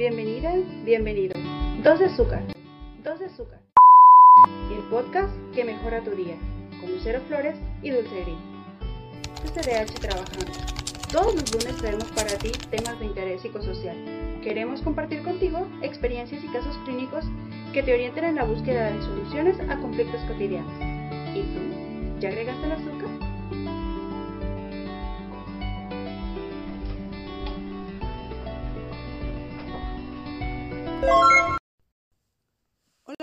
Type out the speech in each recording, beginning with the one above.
Bienvenida, bienvenido. Dos de azúcar. Dos de azúcar. El podcast que mejora tu día. Con Lucero Flores y Dulce Gris. CCDH trabajando. Todos los lunes traemos para ti temas de interés psicosocial. Queremos compartir contigo experiencias y casos clínicos que te orienten en la búsqueda de soluciones a conflictos cotidianos. ¿Y tú? ¿Ya agregaste el azúcar?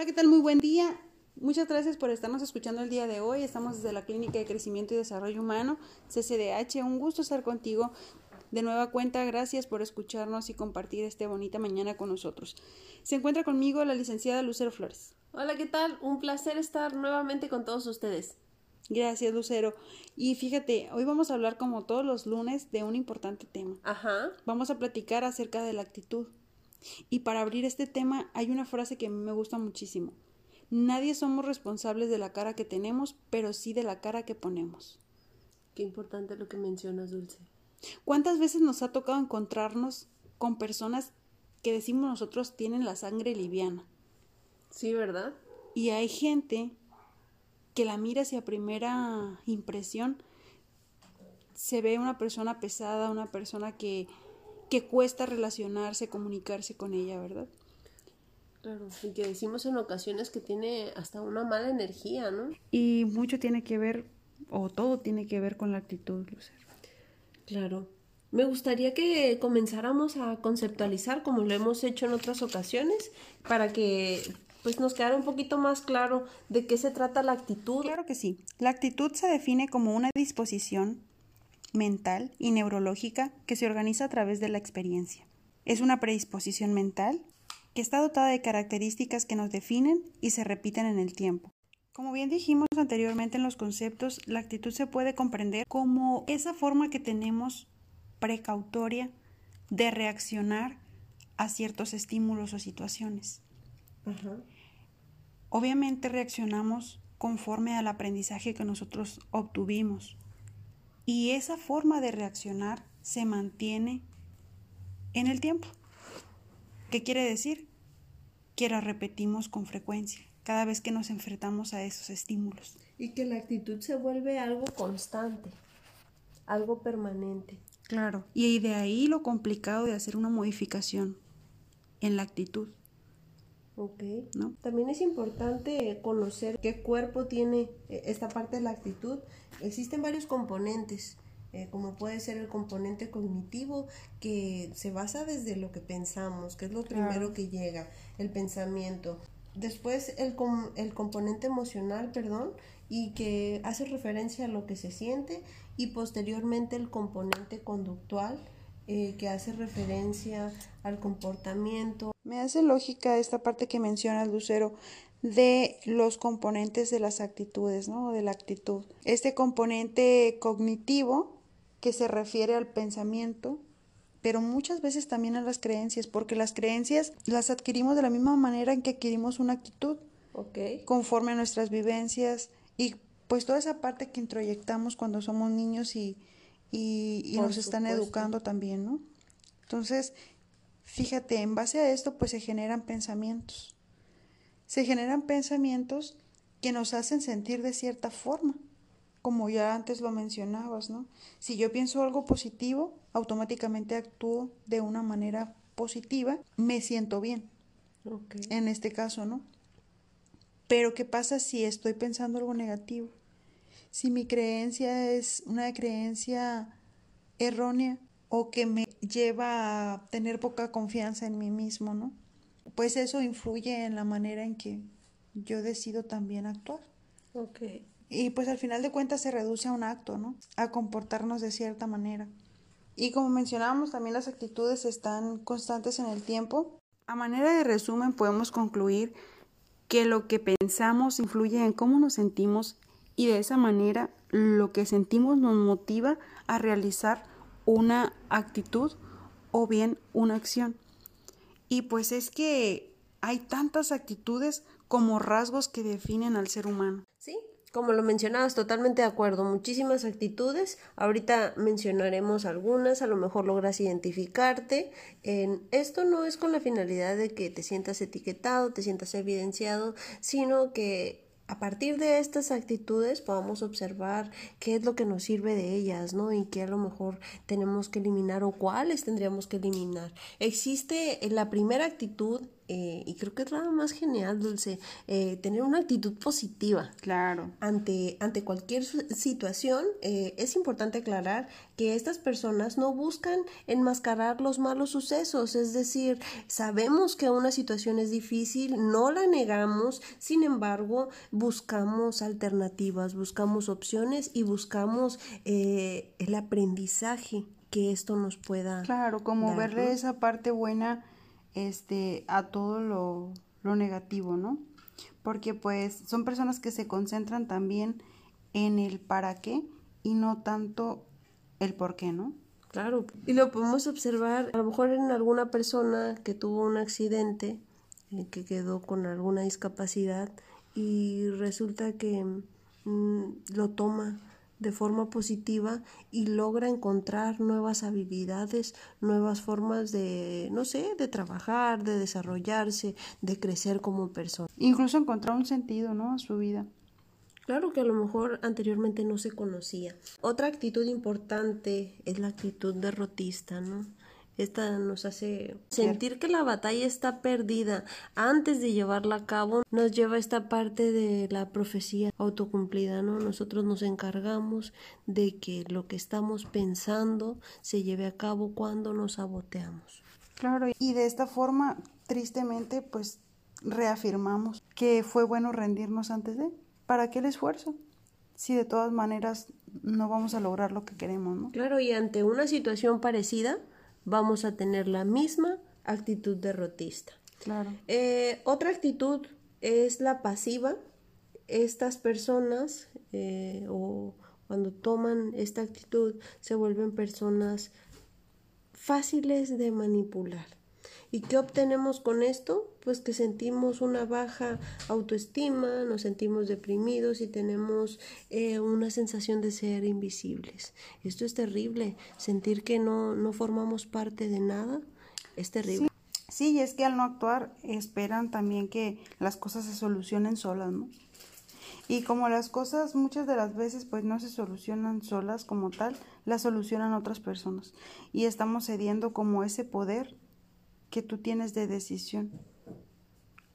¿Qué tal? Muy buen día. Muchas gracias por estarnos escuchando el día de hoy. Estamos desde la Clínica de Crecimiento y Desarrollo Humano, CCDH. Un gusto estar contigo. De nueva cuenta, gracias por escucharnos y compartir esta bonita mañana con nosotros. Se encuentra conmigo la licenciada Lucero Flores. Hola, ¿qué tal? Un placer estar nuevamente con todos ustedes. Gracias, Lucero. Y fíjate, hoy vamos a hablar como todos los lunes de un importante tema. Ajá. Vamos a platicar acerca de la actitud. Y para abrir este tema hay una frase que a mí me gusta muchísimo. Nadie somos responsables de la cara que tenemos, pero sí de la cara que ponemos. Qué importante lo que mencionas, Dulce. ¿Cuántas veces nos ha tocado encontrarnos con personas que decimos nosotros tienen la sangre liviana? Sí, ¿verdad? Y hay gente que la mira hacia primera impresión, se ve una persona pesada, una persona que, que cuesta relacionarse, comunicarse con ella, ¿verdad? Claro, y que decimos en ocasiones que tiene hasta una mala energía, ¿no? Y mucho tiene que ver, o todo tiene que ver con la actitud, Lucero. Claro. Me gustaría que comenzáramos a conceptualizar como lo hemos hecho en otras ocasiones para que pues nos quedara un poquito más claro de qué se trata la actitud. Claro que sí. La actitud se define como una disposición mental y neurológica que se organiza a través de la experiencia. Es una predisposición mental que está dotada de características que nos definen y se repiten en el tiempo. Como bien dijimos anteriormente en los conceptos, la actitud se puede comprender como esa forma que tenemos precautoria de reaccionar a ciertos estímulos o situaciones. Obviamente reaccionamos conforme al aprendizaje que nosotros obtuvimos y esa forma de reaccionar se mantiene en el tiempo. ¿Qué quiere decir? Que la repetimos con frecuencia cada vez que nos enfrentamos a esos estímulos. Y que la actitud se vuelve algo constante, algo permanente. Claro, y de ahí lo complicado de hacer una modificación en la actitud. Ok. ¿No? También es importante conocer qué cuerpo tiene eh, esta parte de la actitud. Existen varios componentes, eh, como puede ser el componente cognitivo, que se basa desde lo que pensamos, que es lo primero que llega, el pensamiento. Después el, com- el componente emocional, perdón, y que hace referencia a lo que se siente, y posteriormente el componente conductual, eh, que hace referencia al comportamiento, Me hace lógica esta parte que mencionas, Lucero, de los componentes de las actitudes, ¿no? De la actitud. Este componente cognitivo que se refiere al pensamiento, pero muchas veces también a las creencias, porque las creencias las adquirimos de la misma manera en que adquirimos una actitud, ¿ok? conforme a nuestras vivencias y pues toda esa parte que introyectamos cuando somos niños y, y, nos están educando también, ¿no? Entonces, fíjate, en base a esto pues se generan pensamientos. Se generan pensamientos que nos hacen sentir de cierta forma, como ya antes lo mencionabas, ¿no? Si yo pienso algo positivo, automáticamente actúo de una manera positiva, me siento bien en este caso, ¿no? Pero ¿qué pasa si estoy pensando algo negativo? Si mi creencia es una creencia errónea o que me lleva a tener poca confianza en mí mismo, ¿no? Pues eso influye en la manera en que yo decido también actuar. Ok. Y pues al final de cuentas se reduce a un acto, ¿no? A comportarnos de cierta manera. Y como mencionábamos, también las actitudes están constantes en el tiempo. A manera de resumen, podemos concluir que lo que pensamos influye en cómo nos sentimos y de esa manera lo que sentimos nos motiva a realizar una actitud o bien una acción. Y pues es que hay tantas actitudes como rasgos que definen al ser humano. Sí, Como lo mencionabas, totalmente de acuerdo. Muchísimas actitudes. Ahorita mencionaremos algunas. A lo mejor logras identificarte. En esto no es con la finalidad de que te sientas etiquetado, te sientas evidenciado, sino que a partir de estas actitudes podamos observar qué es lo que nos sirve de ellas, ¿no? Y qué a lo mejor tenemos que eliminar o cuáles tendríamos que eliminar. Existe la primera actitud eh, y creo que es la más genial, Dulce, eh, tener una actitud positiva. Claro. Ante, ante cualquier situación, eh, es importante aclarar que estas personas no buscan enmascarar los malos sucesos, es decir, sabemos que una situación es difícil, no la negamos, sin embargo, buscamos alternativas, buscamos opciones y buscamos el aprendizaje que esto nos pueda. Claro, como verle esa parte buena este, a todo lo, lo negativo, ¿no? Porque pues son personas que se concentran también en el para qué y no tanto el por qué, ¿no? Claro, y lo podemos observar a lo mejor en alguna persona que tuvo un accidente, eh, que quedó con alguna discapacidad y resulta que mm, lo toma de forma positiva y logra encontrar nuevas habilidades, nuevas formas de, no sé, de trabajar, de desarrollarse, de crecer como persona. Incluso encontrar un sentido, ¿no? A su vida. Claro que a lo mejor anteriormente no se conocía. Otra actitud importante es la actitud derrotista, ¿no? Esta nos hace sentir que la batalla está perdida antes de llevarla a cabo. Nos lleva a esta parte de la profecía autocumplida, ¿no? Nosotros nos encargamos de que lo que estamos pensando se lleve a cabo cuando nos saboteamos. Claro, y de esta forma, tristemente, pues reafirmamos que fue bueno rendirnos antes de. ¿Para qué el esfuerzo? Si de todas maneras no vamos a lograr lo que queremos, ¿no? Claro, y ante una situación parecida, vamos a tener la misma actitud derrotista. Claro. Eh, otra actitud es la pasiva. Estas personas eh, o cuando toman esta actitud se vuelven personas fáciles de manipular. ¿Y qué obtenemos con esto? Pues que sentimos una baja autoestima, nos sentimos deprimidos y tenemos eh, una sensación de ser invisibles. Esto es terrible, sentir que no, no formamos parte de nada es terrible. Sí. y es que al no actuar esperan también que las cosas se solucionen solas, ¿no? Y como las cosas muchas de las veces pues no se solucionan solas como tal, las solucionan otras personas. Y estamos cediendo como ese poder que tú tienes de decisión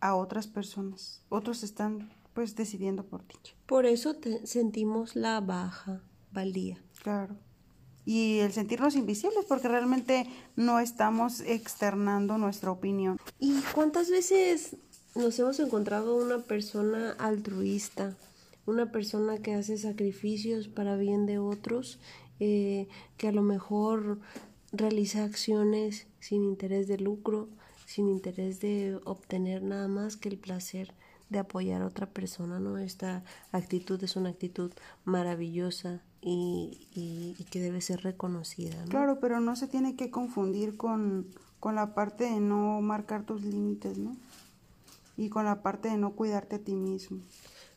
a otras personas. Otros están pues decidiendo por ti. Por eso te sentimos la baja valía. Claro. Y el sentirnos invisibles porque realmente no estamos externando nuestra opinión. ¿Y cuántas veces nos hemos encontrado una persona altruista, una persona que hace sacrificios para bien de otros, eh, que a lo mejor realiza acciones sin interés de lucro, sin interés de obtener nada más que el placer de apoyar a otra persona, ¿no? Esta actitud es una actitud maravillosa y, y, que debe ser reconocida, ¿no? Claro, pero no se tiene que confundir con, con la parte de no marcar tus límites, ¿no? Y con la parte de no cuidarte a ti mismo.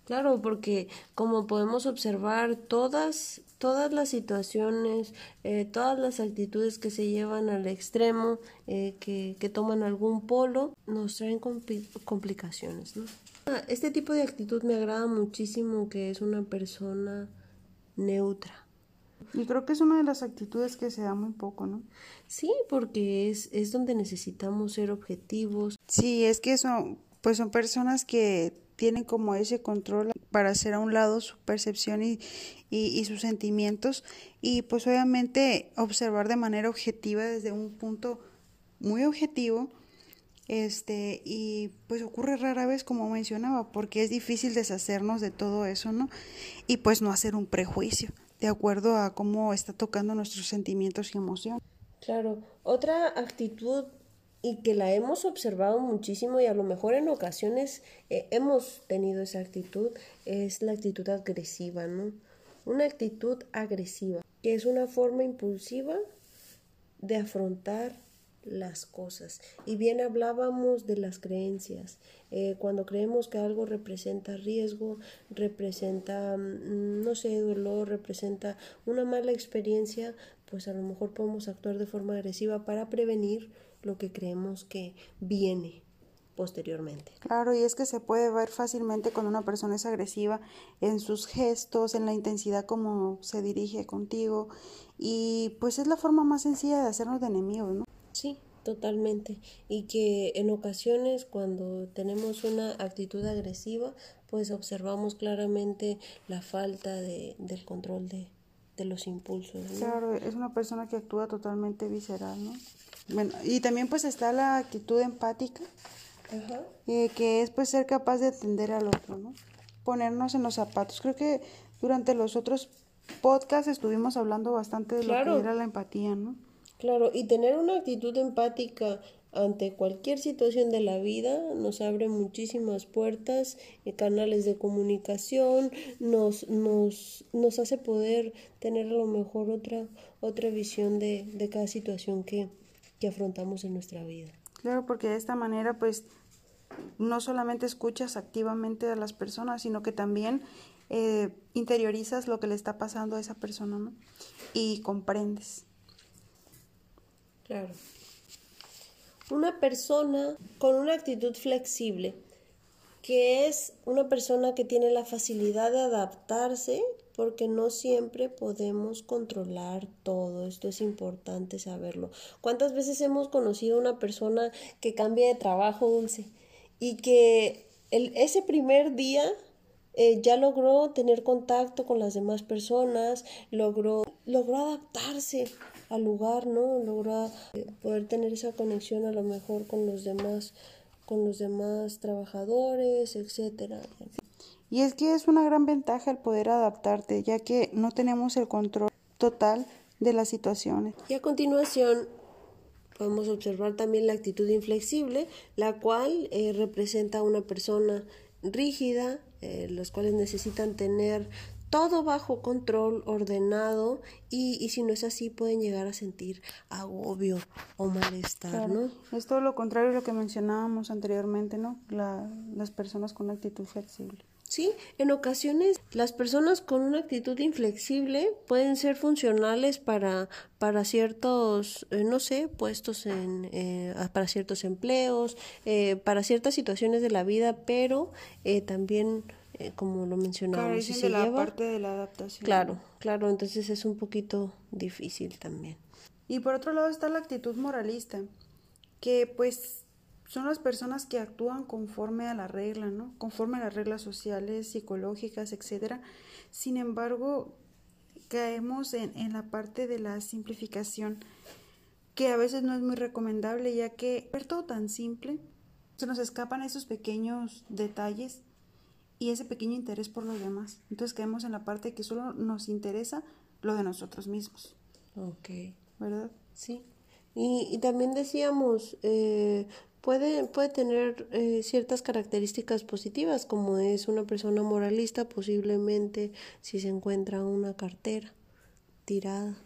Claro, porque como podemos observar, todas, todas las situaciones, eh, todas las actitudes que se llevan al extremo, eh, que, que, toman algún polo, nos traen complicaciones. ¿no? Ah, este tipo de actitud me agrada muchísimo, que es una persona neutra. Y creo que es una de las actitudes que se da muy poco, ¿no? Sí, porque es, es donde necesitamos ser objetivos. Sí, es que son, pues son personas que tienen como ese control para hacer a un lado su percepción y, y, sus sentimientos y pues obviamente observar de manera objetiva desde un punto muy objetivo este y pues ocurre rara vez como mencionaba porque es difícil deshacernos de todo eso no y pues no hacer un prejuicio de acuerdo a cómo está tocando nuestros sentimientos y emociones. Claro. Otra actitud y que la hemos observado muchísimo y a lo mejor en ocasiones eh, hemos tenido esa actitud, es la actitud agresiva, ¿no? Una actitud agresiva, que es una forma impulsiva de afrontar las cosas. Y bien hablábamos de las creencias. Eh, cuando creemos que algo representa riesgo, representa, mm, no sé, dolor, representa una mala experiencia, pues a lo mejor podemos actuar de forma agresiva para prevenir lo que creemos que viene posteriormente. Claro, y es que se puede ver fácilmente cuando una persona es agresiva en sus gestos, en la intensidad como se dirige contigo, y pues es la forma más sencilla de hacernos de enemigos, ¿no? Sí, totalmente. Y que en ocasiones cuando tenemos una actitud agresiva, pues observamos claramente la falta de, del control de, de los impulsos. Claro, es una persona que actúa totalmente visceral, ¿no? Bueno, y también pues está la actitud empática, eh, que es pues ser capaz de atender al otro, ¿no? Ponernos en los zapatos. Creo que durante los otros podcasts estuvimos hablando bastante de lo que era la empatía, ¿no? Claro, y tener una actitud empática ante cualquier situación de la vida nos abre muchísimas puertas, y eh, canales de comunicación, nos, nos, nos hace poder tener a lo mejor otra, otra visión de, de cada situación que, que afrontamos en nuestra vida. Claro, porque de esta manera pues no solamente escuchas activamente a las personas, sino que también eh, interiorizas lo que le está pasando a esa persona, ¿no? Y comprendes. Claro. Una persona con una actitud flexible, que es una persona que tiene la facilidad de adaptarse porque no siempre podemos controlar todo. Esto es importante saberlo. ¿Cuántas veces hemos conocido a una persona que cambia de trabajo dulce y que el, ese primer día eh, ya logró tener contacto con las demás personas, logró, logró adaptarse al lugar, ¿no? Logró eh, poder tener esa conexión a lo mejor con los demás, con los demás trabajadores, etcétera. Y es que es una gran ventaja el poder adaptarte, ya que no tenemos el control total de las situaciones. Y a continuación podemos observar también la actitud inflexible, la cual eh, representa a una persona rígida, eh, los cuales necesitan tener todo bajo control, ordenado, y, y, si no es así pueden llegar a sentir agobio o malestar, ¿no? Es todo lo contrario a lo que mencionábamos anteriormente, ¿no? La, las personas con actitud flexible. Sí, en ocasiones las personas con una actitud inflexible pueden ser funcionales para, para ciertos, eh, no sé, puestos en, eh, para ciertos empleos, eh, para ciertas situaciones de la vida, pero también, como lo mencionábamos, si la parte de la adaptación. Claro, claro, entonces es un poquito difícil también. Y por otro lado está la actitud moralista, que pues son las personas que actúan conforme a la regla, ¿no? Conforme a las reglas sociales, psicológicas, etcétera. Sin embargo, caemos en, en la parte de la simplificación, que a veces no es muy recomendable, ya que ver todo tan simple, se nos escapan esos pequeños detalles y ese pequeño interés por los demás. Entonces caemos en la parte que solo nos interesa lo de nosotros mismos. Ok. ¿Verdad? Sí. Y, y también decíamos, eh, puede, puede tener eh, ciertas características positivas, como es una persona moralista, posiblemente si se encuentra una cartera tirada,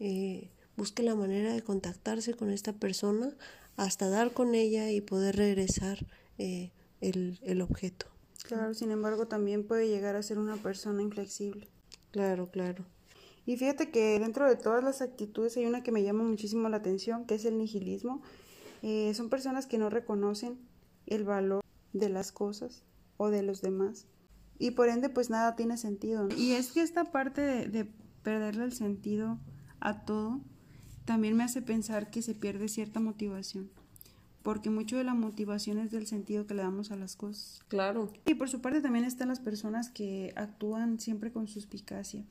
eh, busque la manera de contactarse con esta persona hasta dar con ella y poder regresar eh, el, el objeto. Claro, sin embargo, también puede llegar a ser una persona inflexible. Claro, claro. Y fíjate que dentro de todas las actitudes hay una que me llama muchísimo la atención, que es el nihilismo eh, son personas que no reconocen el valor de las cosas o de los demás y por ende pues nada tiene sentido. Y es que esta parte de, de perderle el sentido a todo también me hace pensar que se pierde cierta motivación porque mucho de la motivación es del sentido que le damos a las cosas. Claro. Y por su parte también están las personas que actúan siempre con suspicacia.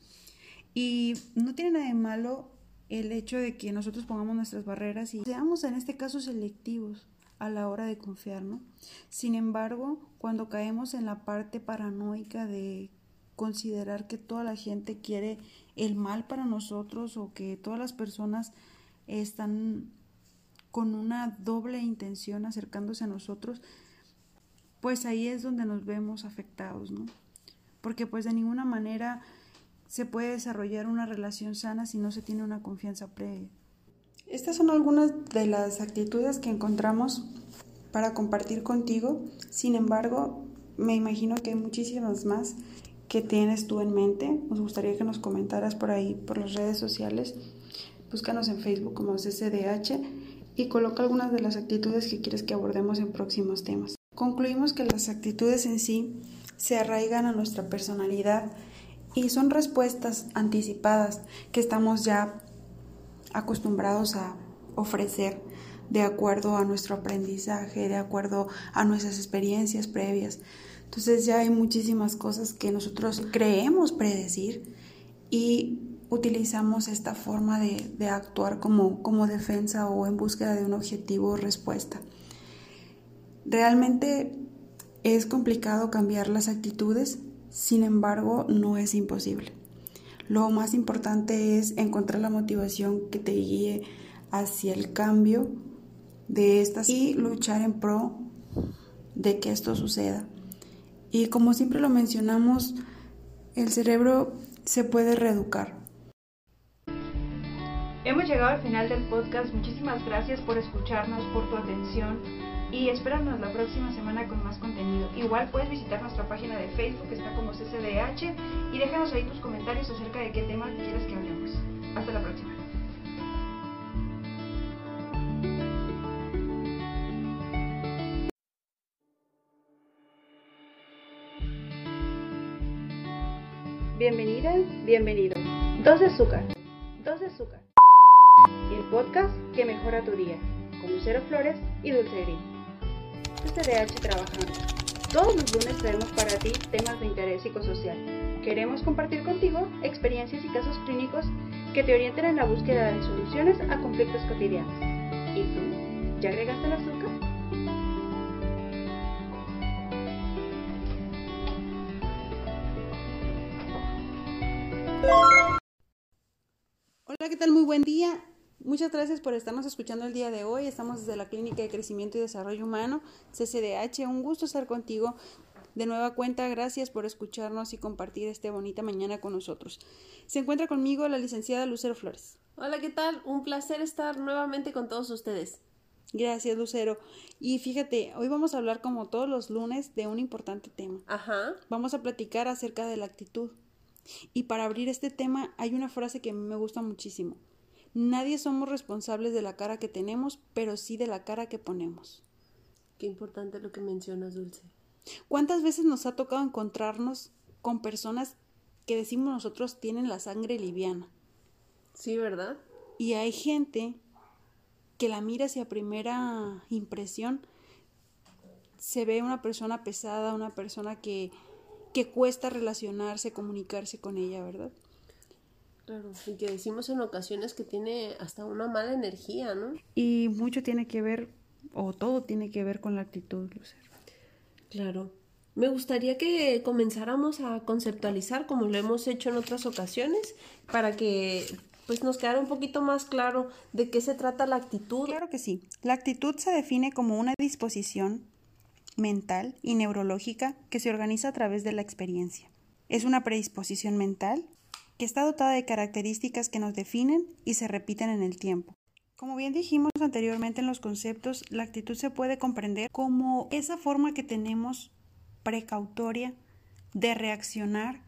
Y no tiene nada de malo el hecho de que nosotros pongamos nuestras barreras y seamos en este caso selectivos a la hora de confiar, ¿no? Sin embargo, cuando caemos en la parte paranoica de considerar que toda la gente quiere el mal para nosotros o que todas las personas están con una doble intención acercándose a nosotros, pues ahí es donde nos vemos afectados, ¿no? Porque pues de ninguna manera se puede desarrollar una relación sana si no se tiene una confianza previa. Estas son algunas de las actitudes que encontramos para compartir contigo. Sin embargo, me imagino que hay muchísimas más que tienes tú en mente. Nos gustaría que nos comentaras por ahí, por las redes sociales. Búscanos en Facebook como CCDH y coloca algunas de las actitudes que quieres que abordemos en próximos temas. Concluimos que las actitudes en sí se arraigan a nuestra personalidad y son respuestas anticipadas que estamos ya acostumbrados a ofrecer de acuerdo a nuestro aprendizaje, de acuerdo a nuestras experiencias previas. Entonces ya hay muchísimas cosas que nosotros creemos predecir y utilizamos esta forma de, actuar como, como defensa o en búsqueda de un objetivo o respuesta. Realmente es complicado cambiar las actitudes, sin embargo no es imposible. Lo más importante es encontrar la motivación que te guíe hacia el cambio de estas y luchar en pro de que esto suceda. Y como siempre lo mencionamos, el cerebro se puede reeducar. Hemos llegado al final del podcast. Muchísimas gracias por escucharnos, por tu atención y espéranos la próxima semana con más contenido. Igual puedes visitar nuestra página de Facebook, que está como CCDH, y déjanos ahí tus comentarios acerca de qué tema quieres que hablemos. Hasta la próxima. Bienvenida, bienvenido. Dos de azúcar. Dos de azúcar. El podcast que mejora tu día. Con Lucero Flores y Dulce Gris. CDH Trabajando. Todos los lunes traemos para ti temas de interés psicosocial. Queremos compartir contigo experiencias y casos clínicos que te orienten en la búsqueda de soluciones a conflictos cotidianos. ¿Y tú? ¿Ya agregaste el azúcar? Hola, ¿qué tal? Muy buen día. Muchas gracias por estarnos escuchando el día de hoy. Estamos desde la Clínica de Crecimiento y Desarrollo Humano, CCDH. Un gusto estar contigo. De nueva cuenta, gracias por escucharnos y compartir esta bonita mañana con nosotros. Se encuentra conmigo la licenciada Lucero Flores. Hola, ¿qué tal? Un placer estar nuevamente con todos ustedes. Gracias, Lucero. Y fíjate, hoy vamos a hablar como todos los lunes de un importante tema. Ajá. Vamos a platicar acerca de la actitud. Y para abrir este tema hay una frase que me gusta muchísimo. Nadie somos responsables de la cara que tenemos, pero sí de la cara que ponemos. Qué importante lo que mencionas, Dulce. ¿Cuántas veces nos ha tocado encontrarnos con personas que decimos nosotros tienen la sangre liviana? Sí, ¿verdad? Y hay gente que la mira hacia primera impresión, se ve una persona pesada, una persona que, que cuesta relacionarse, comunicarse con ella, ¿verdad? Claro, y que decimos en ocasiones que tiene hasta una mala energía, ¿no? Y mucho tiene que ver, o todo tiene que ver con la actitud, Lucero. Claro. Me gustaría que comenzáramos a conceptualizar como lo hemos hecho en otras ocasiones para que pues nos quedara un poquito más claro de qué se trata la actitud. Claro que sí. La actitud se define como una disposición mental y neurológica que se organiza a través de la experiencia. Es una predisposición mental que está dotada de características que nos definen y se repiten en el tiempo. Como bien dijimos anteriormente en los conceptos, la actitud se puede comprender como esa forma que tenemos precautoria de reaccionar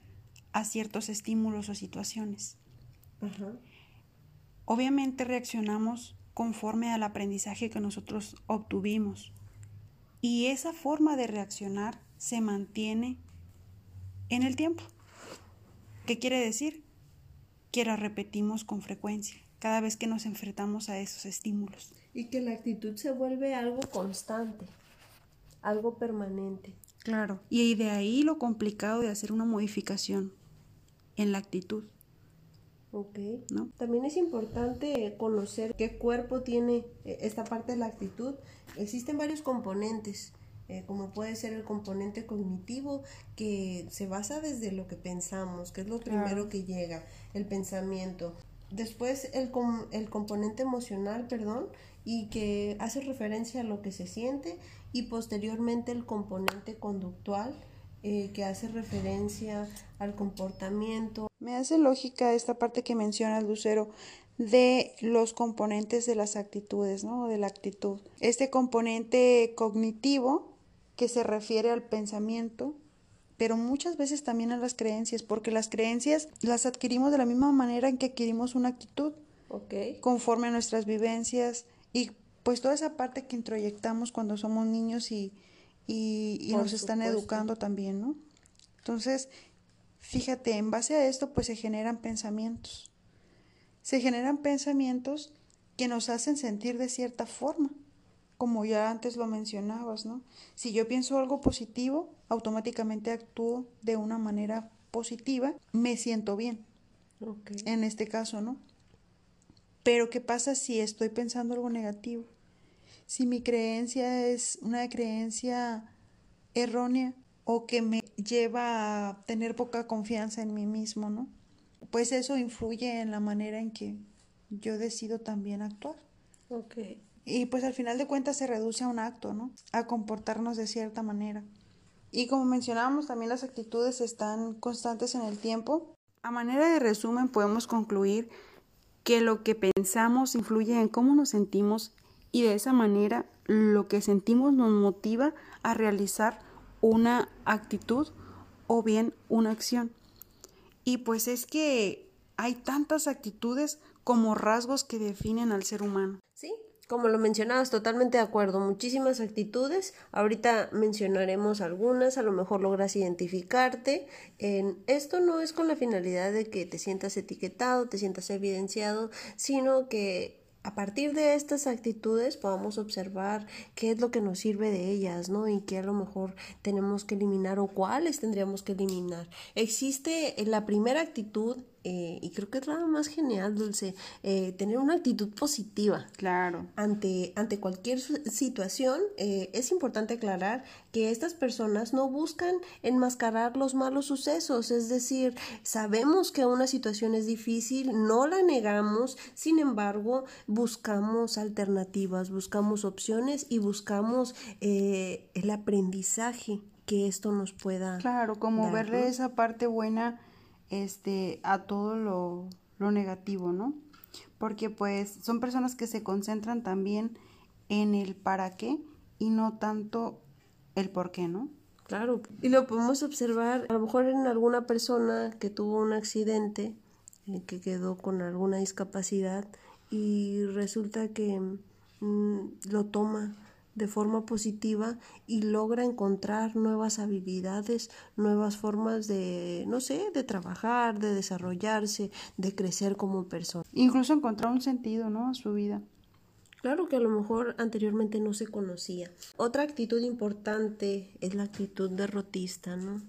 a ciertos estímulos o situaciones. Obviamente reaccionamos conforme al aprendizaje que nosotros obtuvimos y esa forma de reaccionar se mantiene en el tiempo. ¿Qué quiere decir? Que la repetimos con frecuencia, cada vez que nos enfrentamos a esos estímulos. Y que la actitud se vuelve algo constante, algo permanente. Claro, y de ahí lo complicado de hacer una modificación en la actitud. Ok. ¿No? También es importante conocer qué cuerpo tiene eh, esta parte de la actitud. Existen varios componentes eh, como puede ser el componente cognitivo que se basa desde lo que pensamos, que es lo primero que llega, el pensamiento. Después el, el componente emocional, perdón, y que hace referencia a lo que se siente y posteriormente el componente conductual eh, que hace referencia al comportamiento. Me hace lógica esta parte que mencionas, Lucero, de los componentes de las actitudes, ¿no? De la actitud. Este componente cognitivo que se refiere al pensamiento, pero muchas veces también a las creencias, porque las creencias las adquirimos de la misma manera en que adquirimos una actitud, Ok. conforme a nuestras vivencias y pues toda esa parte que introyectamos cuando somos niños y, y, y nos están educando también, ¿no? Entonces, fíjate, en base a esto pues se generan pensamientos. Se generan pensamientos que nos hacen sentir de cierta forma, como ya antes lo mencionabas, ¿no? Si yo pienso algo positivo, automáticamente actúo de una manera positiva, me siento bien, en este caso, ¿no? Pero ¿qué pasa si estoy pensando algo negativo? Si mi creencia es una creencia errónea o que me lleva a tener poca confianza en mí mismo, ¿no? Pues eso influye en la manera en que yo decido también actuar. Ok. Y pues al final de cuentas se reduce a un acto, ¿no? A comportarnos de cierta manera. Y como mencionábamos, también las actitudes están constantes en el tiempo. A manera de resumen, podemos concluir que lo que pensamos influye en cómo nos sentimos y de esa manera lo que sentimos nos motiva a realizar una actitud o bien una acción. Y pues es que hay tantas actitudes como rasgos que definen al ser humano. Sí, como lo mencionabas, totalmente de acuerdo. Muchísimas actitudes. Ahorita mencionaremos algunas, a lo mejor logras identificarte. En esto no es con la finalidad de que te sientas etiquetado, te sientas evidenciado, sino que a partir de estas actitudes podamos observar qué es lo que nos sirve de ellas, ¿no? Y qué a lo mejor tenemos que eliminar o cuáles tendríamos que eliminar. Existe la primera actitud, eh, y creo que es la más genial, Dulce, eh, tener una actitud positiva. Claro. Ante, ante cualquier situación, eh, es importante aclarar que estas personas no buscan enmascarar los malos sucesos, es decir, sabemos que una situación es difícil, no la negamos, sin embargo, buscamos alternativas, buscamos opciones y buscamos eh, el aprendizaje que esto nos pueda Claro, como dar, verle ¿no? esa parte buena este a todo lo, lo negativo, ¿no? Porque pues son personas que se concentran también en el para qué y no tanto el por qué, ¿no? Claro, y lo podemos observar a lo mejor en alguna persona que tuvo un accidente, eh, que quedó con alguna discapacidad y resulta que mm, lo toma de forma positiva y logra encontrar nuevas habilidades, nuevas formas de, no sé, de trabajar, de desarrollarse, de crecer como persona. Incluso encontrar un sentido, ¿no? A su vida. Claro que a lo mejor anteriormente no se conocía. Otra actitud importante es la actitud derrotista, ¿no?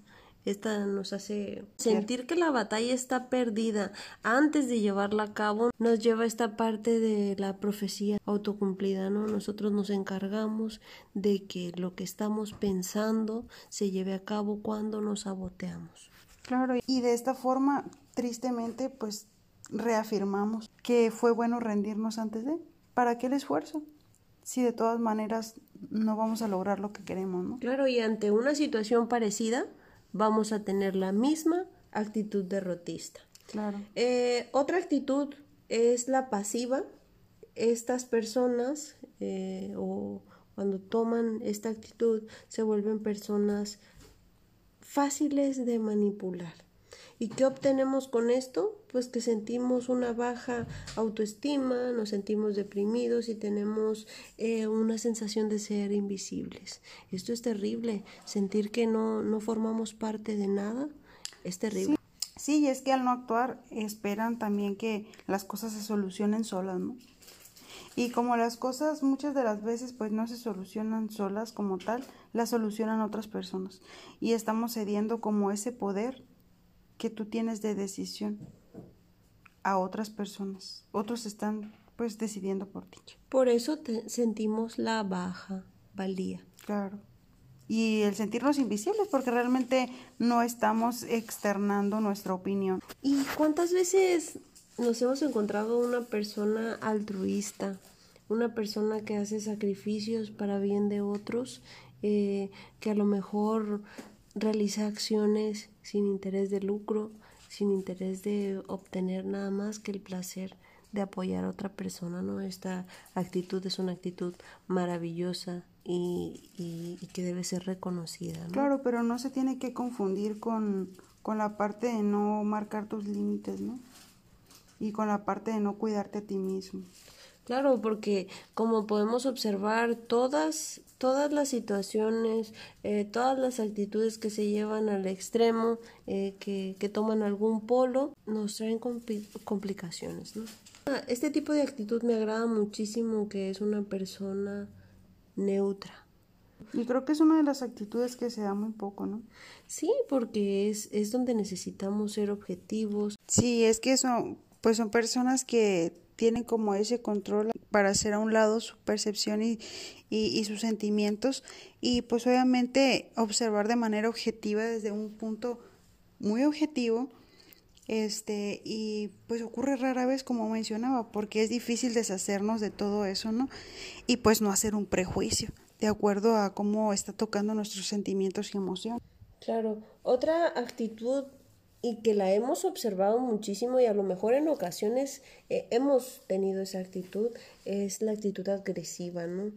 Esta nos hace sentir que la batalla está perdida antes de llevarla a cabo. Nos lleva a esta parte de la profecía autocumplida, ¿no? Nosotros nos encargamos de que lo que estamos pensando se lleve a cabo cuando nos saboteamos. Claro, y de esta forma, tristemente, pues reafirmamos que fue bueno rendirnos antes de. ¿Para qué el esfuerzo? Si de todas maneras no vamos a lograr lo que queremos, ¿no? Claro, y ante una situación parecida, vamos a tener la misma actitud derrotista. Claro. Eh, otra actitud es la pasiva. Estas personas eh, o cuando toman esta actitud se vuelven personas fáciles de manipular. ¿Y qué obtenemos con esto? Pues que sentimos una baja autoestima, nos sentimos deprimidos y tenemos eh, una sensación de ser invisibles. Esto es terrible, sentir que no, no formamos parte de nada es terrible. Sí, es que al no actuar esperan también que las cosas se solucionen solas, ¿no? Y como las cosas muchas de las veces pues no se solucionan solas como tal, las solucionan otras personas. Y estamos cediendo como ese poder que tú tienes de decisión a otras personas. Otros están pues decidiendo por ti. Por eso te- sentimos la baja valía. Claro. Y el sentirnos invisibles porque realmente no estamos externando nuestra opinión. ¿Y cuántas veces nos hemos encontrado una persona altruista, una persona que hace sacrificios para bien de otros, eh, que a lo mejor realiza acciones sin interés de lucro, sin interés de obtener nada más que el placer de apoyar a otra persona, ¿no? Esta actitud es una actitud maravillosa y, y, que debe ser reconocida, ¿no? Claro, pero no se tiene que confundir con, con la parte de no marcar tus límites, ¿no? Y con la parte de no cuidarte a ti mismo. Claro, porque como podemos observar, todas, todas las situaciones, eh, todas las actitudes que se llevan al extremo, eh, que, que, toman algún polo, nos traen complicaciones. ¿no? Este tipo de actitud me agrada muchísimo, que es una persona neutra. Y creo que es una de las actitudes que se da muy poco, ¿no? Sí, porque es, es donde necesitamos ser objetivos. Sí, es que son, pues son personas que tienen como ese control para hacer a un lado su percepción y, y, sus sentimientos y pues obviamente observar de manera objetiva desde un punto muy objetivo este y pues ocurre rara vez como mencionaba porque es difícil deshacernos de todo eso no y pues no hacer un prejuicio de acuerdo a cómo está tocando nuestros sentimientos y emociones. Claro. Otra actitud y que la hemos observado muchísimo y a lo mejor en ocasiones eh, hemos tenido esa actitud, es la actitud agresiva, ¿no?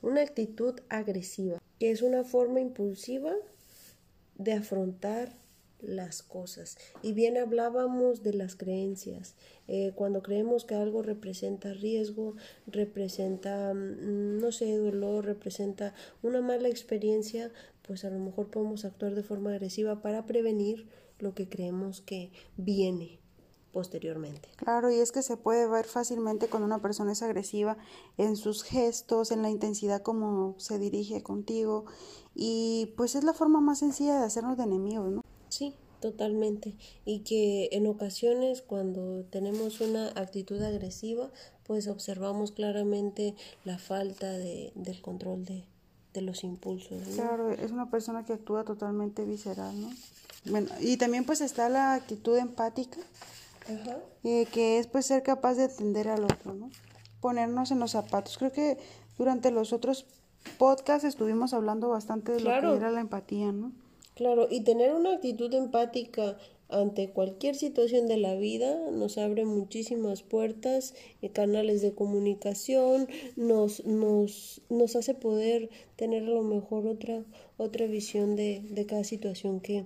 Una actitud agresiva, que es una forma impulsiva de afrontar las cosas. Y bien hablábamos de las creencias. Eh, cuando creemos que algo representa riesgo, representa, mm, no sé, dolor, representa una mala experiencia, pues a lo mejor podemos actuar de forma agresiva para prevenir lo que creemos que viene posteriormente. Claro, y es que se puede ver fácilmente cuando una persona es agresiva en sus gestos, en la intensidad como se dirige contigo y pues es la forma más sencilla de hacernos de enemigos, ¿no? Sí, totalmente. Y que en ocasiones cuando tenemos una actitud agresiva, pues observamos claramente la falta de, del control de, de los impulsos. Claro, es una persona que actúa totalmente visceral, ¿no? Bueno, y también pues está la actitud empática, eh, que es pues ser capaz de atender al otro, ¿no? Ponernos en los zapatos. Creo que durante los otros podcasts estuvimos hablando bastante de lo que era la empatía, ¿no? Claro, y tener una actitud empática ante cualquier situación de la vida nos abre muchísimas puertas y canales de comunicación, nos, nos, nos hace poder tener a lo mejor otra, otra visión de, de cada situación que,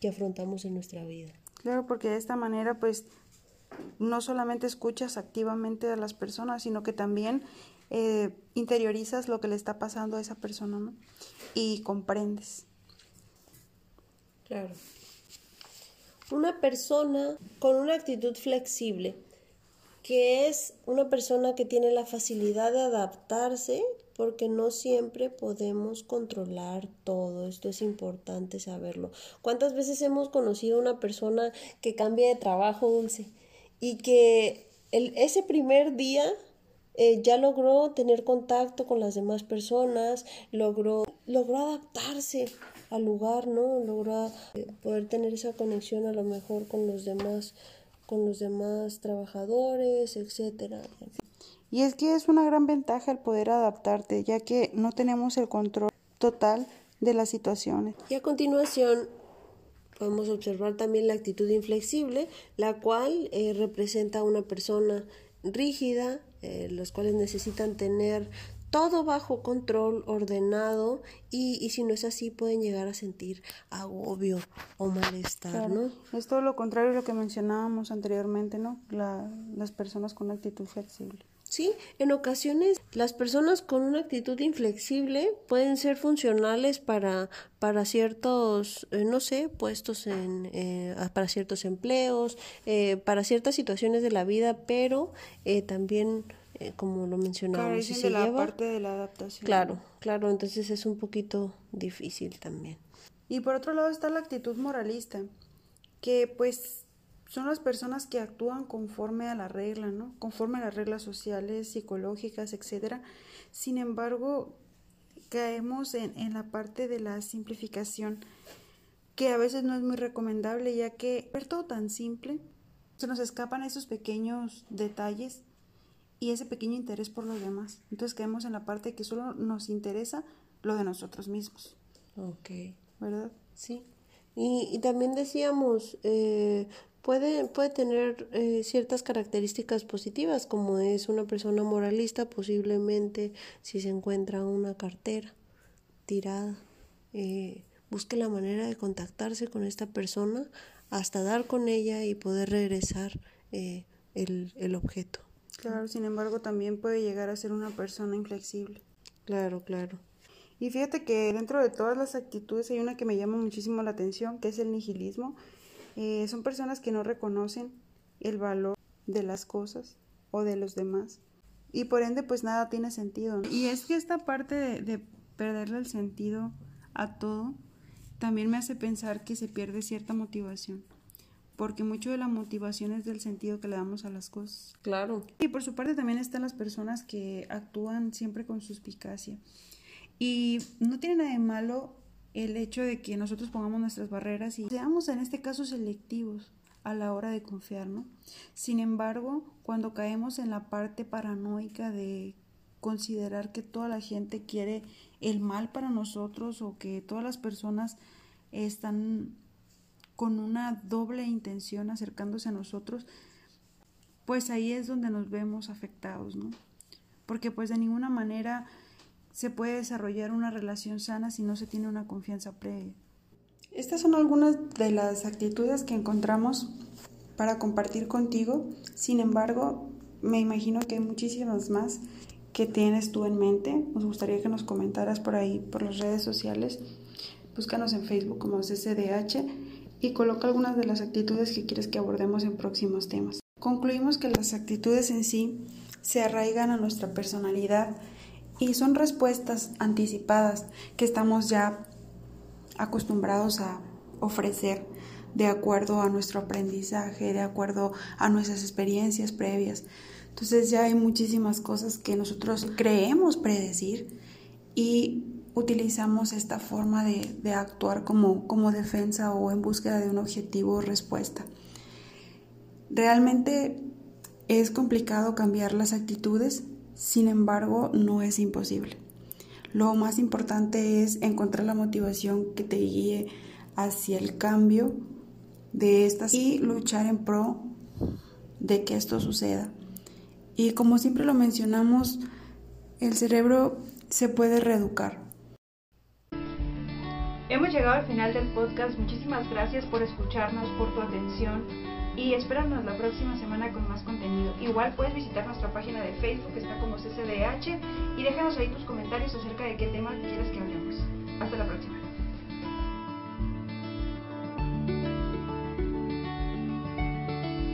que afrontamos en nuestra vida. Claro, porque de esta manera pues no solamente escuchas activamente a las personas, sino que también eh, interiorizas lo que le está pasando a esa persona, ¿no? Y comprendes. Claro. Una persona con una actitud flexible, que es una persona que tiene la facilidad de adaptarse porque no siempre podemos controlar todo. Esto es importante saberlo. ¿Cuántas veces hemos conocido a una persona que cambia de trabajo dulce y que el, ese primer día eh, ya logró tener contacto con las demás personas, logró, logró adaptarse al lugar, ¿no? Logró eh, poder tener esa conexión a lo mejor con los demás con los demás trabajadores, etcétera. Y es que es una gran ventaja el poder adaptarte, ya que no tenemos el control total de las situaciones. Y a continuación podemos observar también la actitud inflexible, la cual eh, representa a una persona rígida, eh, los cuales necesitan tener todo bajo control, ordenado, y, y, si no es así pueden llegar a sentir agobio o malestar, ¿no? Es todo lo contrario a lo que mencionábamos anteriormente, ¿no? La, las personas con actitud flexible. Sí, en ocasiones las personas con una actitud inflexible pueden ser funcionales para, para ciertos, eh, no sé, puestos en, eh, para ciertos empleos, eh, para ciertas situaciones de la vida, pero también, como lo mencionábamos, si se la parte de la adaptación. Claro, claro, entonces es un poquito difícil también. Y por otro lado está la actitud moralista, que pues son las personas que actúan conforme a la regla, ¿no? Conforme a las reglas sociales, psicológicas, etcétera. Sin embargo, caemos en, en la parte de la simplificación, que a veces no es muy recomendable, ya que ver todo tan simple, se nos escapan esos pequeños detalles y ese pequeño interés por los demás. Entonces caemos en la parte que solo nos interesa lo de nosotros mismos. Ok. ¿Verdad? Sí. Y, y también decíamos, eh, Puede, puede tener eh, ciertas características positivas, como es una persona moralista, posiblemente si se encuentra una cartera tirada, eh, busque la manera de contactarse con esta persona hasta dar con ella y poder regresar eh, el, el objeto. Claro, sin embargo, también puede llegar a ser una persona inflexible. Claro, claro. Y fíjate que dentro de todas las actitudes hay una que me llama muchísimo la atención, que es el nihilismo. Eh, son personas que no reconocen el valor de las cosas o de los demás. Y por ende, pues nada tiene sentido. Y es que esta parte de, de perderle el sentido a todo también me hace pensar que se pierde cierta motivación. Porque mucho de la motivación es del sentido que le damos a las cosas. Claro. Y por su parte también están las personas que actúan siempre con suspicacia. Y no tiene nada de malo el hecho de que nosotros pongamos nuestras barreras y seamos en este caso selectivos a la hora de confiar, ¿no? Sin embargo, cuando caemos en la parte paranoica de considerar que toda la gente quiere el mal para nosotros o que todas las personas están con una doble intención acercándose a nosotros, pues ahí es donde nos vemos afectados, ¿no? Porque pues de ninguna manera se puede desarrollar una relación sana si no se tiene una confianza previa. Estas son algunas de las actitudes que encontramos para compartir contigo. Sin embargo, me imagino que hay muchísimas más que tienes tú en mente. Nos gustaría que nos comentaras por ahí, por las redes sociales. Búscanos en Facebook como CCDH y coloca algunas de las actitudes que quieres que abordemos en próximos temas. Concluimos que las actitudes en sí se arraigan a nuestra personalidad y son respuestas anticipadas que estamos ya acostumbrados a ofrecer de acuerdo a nuestro aprendizaje, de acuerdo a nuestras experiencias previas. Entonces ya hay muchísimas cosas que nosotros creemos predecir y utilizamos esta forma de, de actuar como, como defensa o en búsqueda de un objetivo o respuesta. Realmente es complicado cambiar las actitudes, sin embargo, no es imposible. Lo más importante es encontrar la motivación que te guíe hacia el cambio de estas y luchar en pro de que esto suceda. Y como siempre lo mencionamos, el cerebro se puede reeducar. Hemos llegado al final del podcast. Muchísimas gracias por escucharnos, por tu atención y espéranos la próxima semana con más contenido. Igual puedes visitar nuestra página de Facebook, que está como CCDH, y déjanos ahí tus comentarios acerca de qué tema quieres que hablemos. Hasta la próxima.